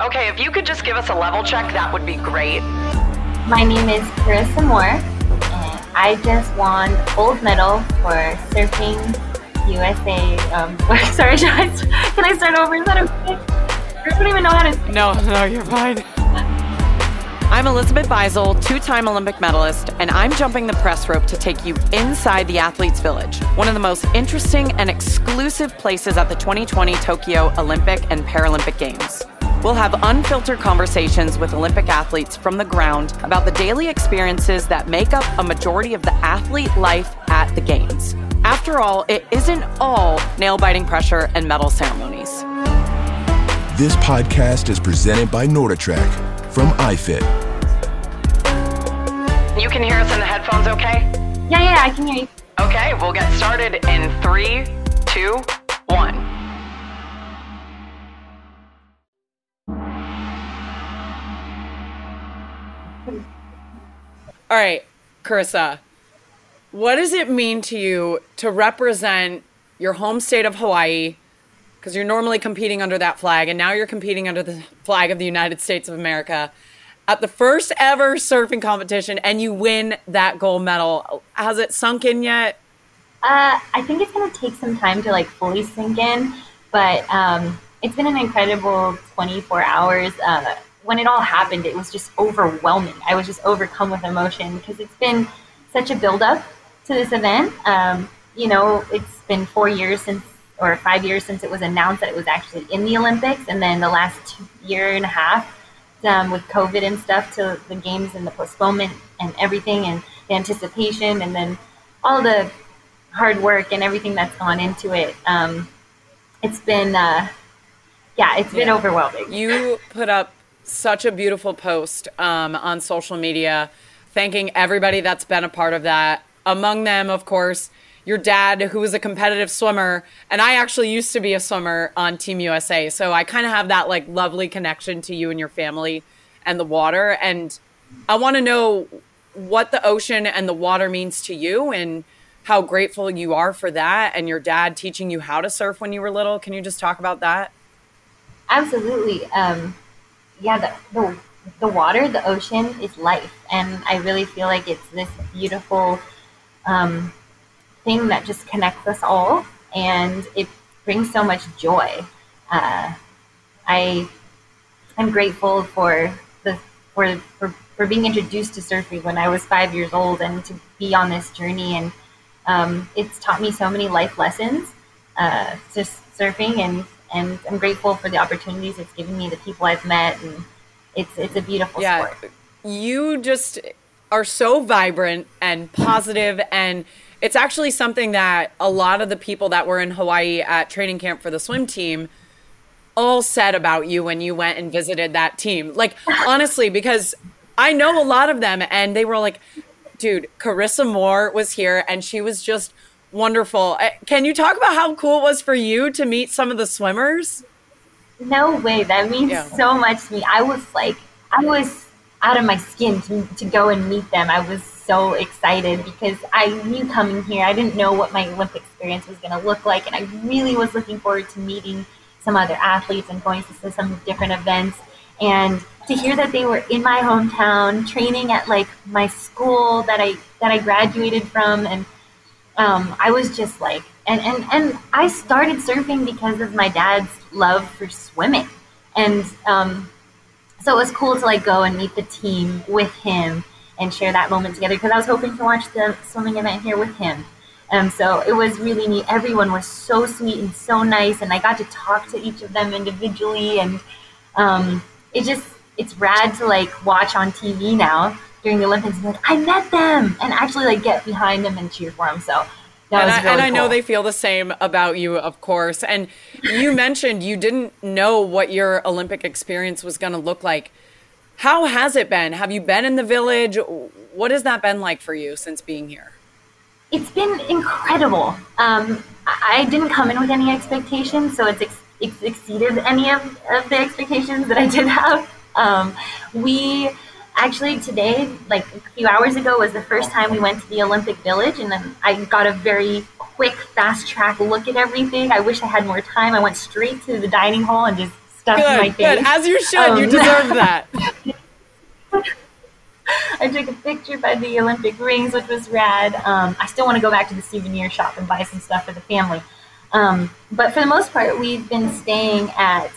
Okay, if you could just give us a level check, that would be great. My name is Carissa Moore, and I just won gold medal for surfing USA. Um, sorry, can I start over? Is that okay? I don't even know how to. No, no, you're fine. I'm Elizabeth Beisel, two time Olympic medalist, and I'm jumping the press rope to take you inside the Athletes Village, one of the most interesting and exclusive places at the 2020 Tokyo Olympic and Paralympic Games. We'll have unfiltered conversations with Olympic athletes from the ground about the daily experiences that make up a majority of the athlete life at the Games. After all, it isn't all nail biting pressure and medal ceremonies. This podcast is presented by NordicTrack from iFit. You can hear us in the headphones okay? Yeah, yeah, I can hear you. Okay, we'll get started in three, two, one. All right, Carissa, what does it mean to you to represent your home state of Hawaii? Because you're normally competing under that flag, and now you're competing under the flag of the United States of America at the first ever surfing competition, and you win that gold medal. Has it sunk in yet? Uh, I think it's going to take some time to like fully sink in, but um, it's been an incredible 24 hours. Uh, when it all happened, it was just overwhelming. I was just overcome with emotion because it's been such a buildup to this event. Um, you know, it's been four years since, or five years since it was announced that it was actually in the Olympics, and then the last year and a half um, with COVID and stuff to the games and the postponement and everything, and the anticipation, and then all the hard work and everything that's gone into it. Um, it's been, uh, yeah, it's been yeah. overwhelming. You put up such a beautiful post um, on social media, thanking everybody that's been a part of that. Among them, of course, your dad, who was a competitive swimmer, and I actually used to be a swimmer on Team USA. So I kind of have that like lovely connection to you and your family and the water. And I want to know what the ocean and the water means to you and how grateful you are for that and your dad teaching you how to surf when you were little. Can you just talk about that? Absolutely. Um, yeah, the, the, the water, the ocean is life. And I really feel like it's this beautiful um, thing that just connects us all. And it brings so much joy. Uh, I, I'm grateful for the, for, for, for being introduced to surfing when I was five years old and to be on this journey. And um, it's taught me so many life lessons, uh, just surfing and and I'm grateful for the opportunities it's given me, the people I've met, and it's it's a beautiful yeah, sport. You just are so vibrant and positive and it's actually something that a lot of the people that were in Hawaii at training camp for the swim team all said about you when you went and visited that team. Like honestly, because I know a lot of them and they were like, dude, Carissa Moore was here and she was just Wonderful. Uh, can you talk about how cool it was for you to meet some of the swimmers? No way. That means yeah. so much to me. I was like, I was out of my skin to, to go and meet them. I was so excited because I knew coming here, I didn't know what my Olympic experience was going to look like. And I really was looking forward to meeting some other athletes and going to some different events. And to hear that they were in my hometown, training at like my school that I that I graduated from, and um, I was just like, and, and, and I started surfing because of my dad's love for swimming. And um, so it was cool to like go and meet the team with him and share that moment together because I was hoping to watch the swimming event here with him. And so it was really neat. Everyone was so sweet and so nice, and I got to talk to each of them individually. And um, it just it's rad to like watch on TV now during the Olympics and like, I met them and actually like get behind them and cheer for them. So that and was I, really and I know they feel the same about you, of course. And you mentioned you didn't know what your Olympic experience was going to look like. How has it been? Have you been in the village? What has that been like for you since being here? It's been incredible. Um, I didn't come in with any expectations, so it's, ex- it's exceeded any of, of the expectations that I did have. Um, we actually today, like a few hours ago, was the first time we went to the Olympic Village, and then I got a very quick, fast track look at everything. I wish I had more time. I went straight to the dining hall and just stuffed good, my face. Good, as you should. Um, you deserve that. I took a picture by the Olympic rings, which was rad. Um, I still want to go back to the souvenir shop and buy some stuff for the family. Um, but for the most part, we've been staying at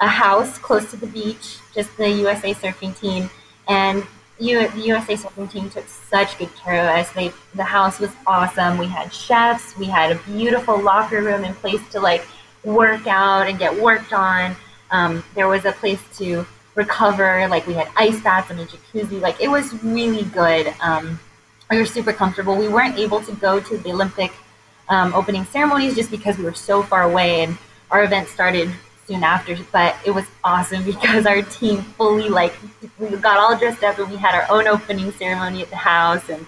a house close to the beach, just the USA surfing team. And U- the USA surfing team took such good care of us. They, the house was awesome. We had chefs. We had a beautiful locker room and place to like work out and get worked on. Um, there was a place to recover. Like we had ice baths and a jacuzzi. Like it was really good. Um, we were super comfortable. We weren't able to go to the Olympic um, opening ceremonies just because we were so far away and our event started soon after. But it was awesome because our team fully like we got all dressed up and we had our own opening ceremony at the house and.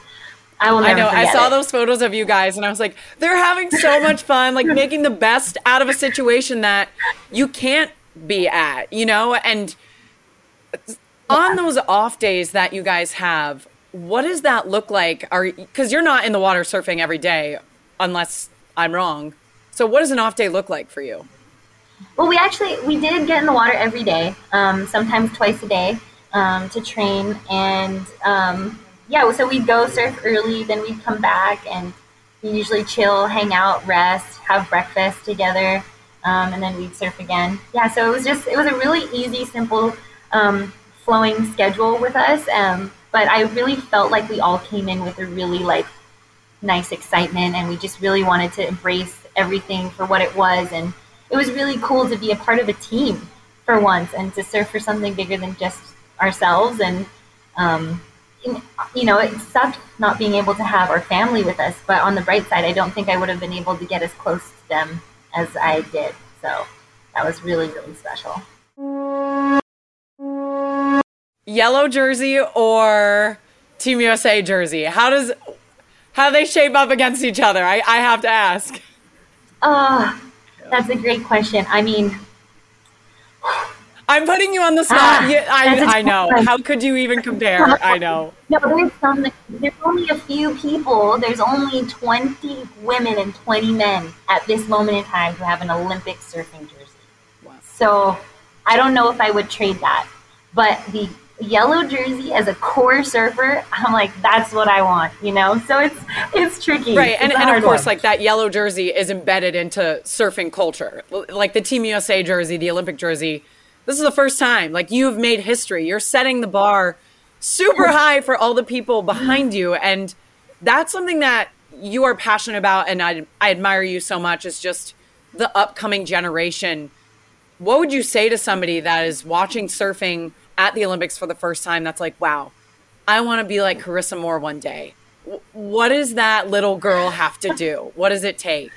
I will I know. I saw it. those photos of you guys, and I was like, they're having so much fun, like making the best out of a situation that you can't be at, you know. And on those off days that you guys have, what does that look like? Are because you're not in the water surfing every day, unless I'm wrong. So, what does an off day look like for you? Well, we actually we did get in the water every day, um, sometimes twice a day, um, to train. And um, yeah, so we'd go surf early, then we'd come back, and we usually chill, hang out, rest, have breakfast together, um, and then we'd surf again. Yeah, so it was just it was a really easy, simple, um, flowing schedule with us. Um, but I really felt like we all came in with a really like nice excitement and we just really wanted to embrace everything for what it was and it was really cool to be a part of a team for once and to serve for something bigger than just ourselves and um, you know it sucked not being able to have our family with us but on the bright side i don't think i would have been able to get as close to them as i did so that was really really special yellow jersey or team usa jersey how does how do they shape up against each other? I, I have to ask. Oh, that's a great question. I mean, I'm putting you on the spot. Ah, yeah, I, I know. How could you even compare? I know. No, there's some. There's only a few people. There's only 20 women and 20 men at this moment in time who have an Olympic surfing jersey. Wow. So I don't know if I would trade that. But the yellow jersey as a core surfer, I'm like, that's what I want, you know? So it's it's tricky. Right. and, and of course, one. like that yellow jersey is embedded into surfing culture. Like the Team USA jersey, the Olympic jersey. This is the first time. Like you've made history. You're setting the bar super high for all the people behind you. And that's something that you are passionate about and I, I admire you so much is just the upcoming generation. What would you say to somebody that is watching surfing – at the Olympics for the first time that's like, wow, I want to be like Carissa Moore one day. what does that little girl have to do? What does it take?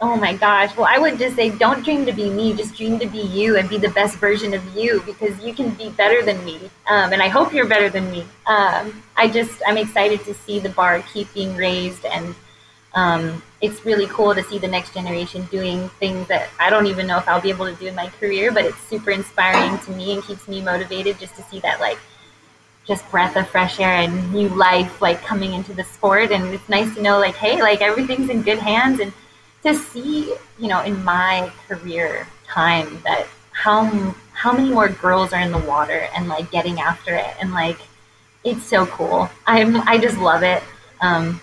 Oh my gosh. Well, I would just say don't dream to be me, just dream to be you and be the best version of you because you can be better than me. Um, and I hope you're better than me. Um, I just, I'm excited to see the bar keep being raised and um, it's really cool to see the next generation doing things that I don't even know if I'll be able to do in my career, but it's super inspiring to me and keeps me motivated just to see that like just breath of fresh air and new life like coming into the sport. And it's nice to know like hey like everything's in good hands. And to see you know in my career time that how how many more girls are in the water and like getting after it. And like it's so cool. I'm i just love it. Um,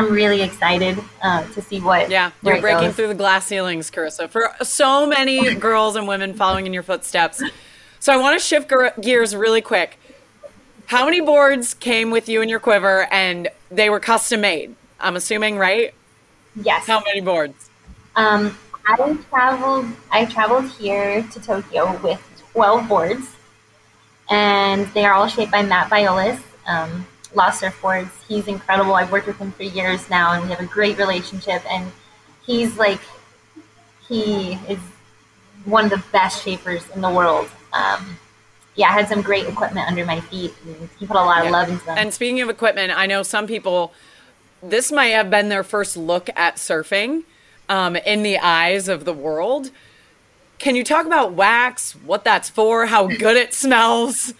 I'm really excited uh, to see what. Yeah, you're breaking goes. through the glass ceilings, Carissa, for so many girls and women following in your footsteps. So I want to shift gears really quick. How many boards came with you in your quiver, and they were custom made? I'm assuming, right? Yes. How many boards? Um, I traveled. I traveled here to Tokyo with 12 boards, and they are all shaped by Matt Biolos. Um, Lost Surfboards. He's incredible. I've worked with him for years now, and we have a great relationship. And he's like, he is one of the best shapers in the world. Um, yeah, I had some great equipment under my feet. And he put a lot of love into them. And speaking of equipment, I know some people, this might have been their first look at surfing um, in the eyes of the world. Can you talk about wax, what that's for, how good it smells?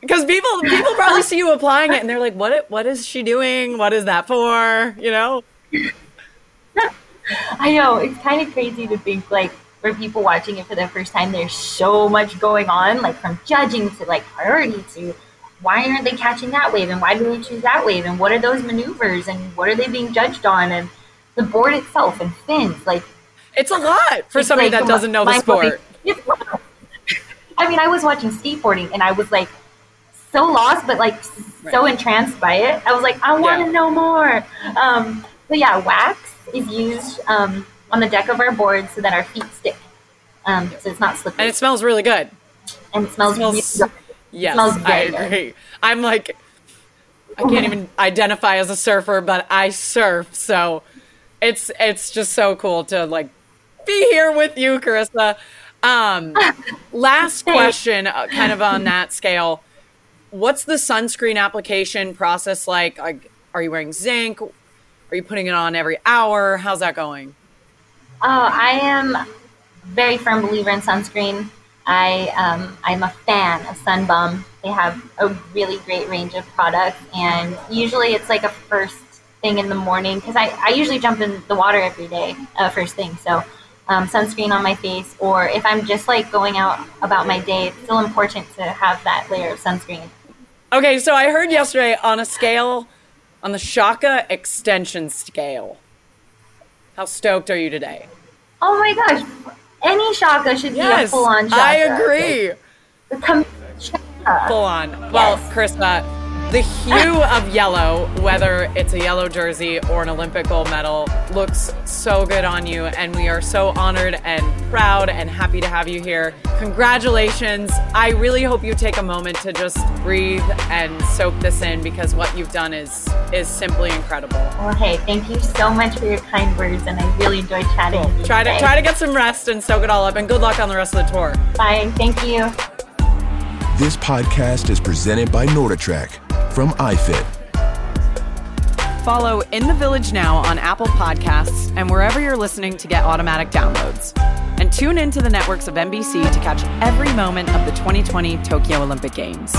Because people people probably see you applying it and they're like, what what is she doing? What is that for? You know? I know. It's kind of crazy to think like for people watching it for the first time, there's so much going on, like from judging to like priority to why aren't they catching that wave and why do they choose that wave and what are those maneuvers and what are they being judged on and the board itself and fins like it's a lot for somebody like, that doesn't know the sport. I mean, I was watching skateboarding and I was like so lost, but like right. so entranced by it. I was like, I want to yeah. know more. Um, but yeah, wax is used um, on the deck of our board so that our feet stick. Um, so it's not slippery. And it smells really good. And it smells, it smells really Yes, smells I agree. Good. I'm like, I can't even identify as a surfer, but I surf, so it's it's just so cool to like be here with you, Carissa. Um, last question, uh, kind of on that scale. What's the sunscreen application process like? Are you wearing zinc? Are you putting it on every hour? How's that going? Oh, I am very firm believer in sunscreen. I um, I'm a fan of Sun Bum. They have a really great range of products, and usually it's like a first thing in the morning because I, I usually jump in the water every day, uh, first thing. So um, sunscreen on my face, or if I'm just like going out about my day, it's still important to have that layer of sunscreen. Okay, so I heard yesterday on a scale, on the Shaka extension scale. How stoked are you today? Oh my gosh, any shaka should be a full on shaka. I agree. Come, full on. Well, yes. Carissa, the hue of yellow, whether it's a yellow jersey or an Olympic gold medal, looks so good on you. And we are so honored and proud and happy to have you here. Congratulations. I really hope you take a moment to just breathe and soak this in because what you've done is is simply incredible. Well, hey, thank you so much for your kind words, and I really enjoyed chatting. Cool. Try to try to get some rest and soak it all up, and good luck on the rest of the tour. Bye. Thank you. This podcast is presented by NordicTrack from iFit. Follow In the Village now on Apple Podcasts and wherever you're listening to get automatic downloads. And tune in to the networks of NBC to catch every moment of the 2020 Tokyo Olympic Games.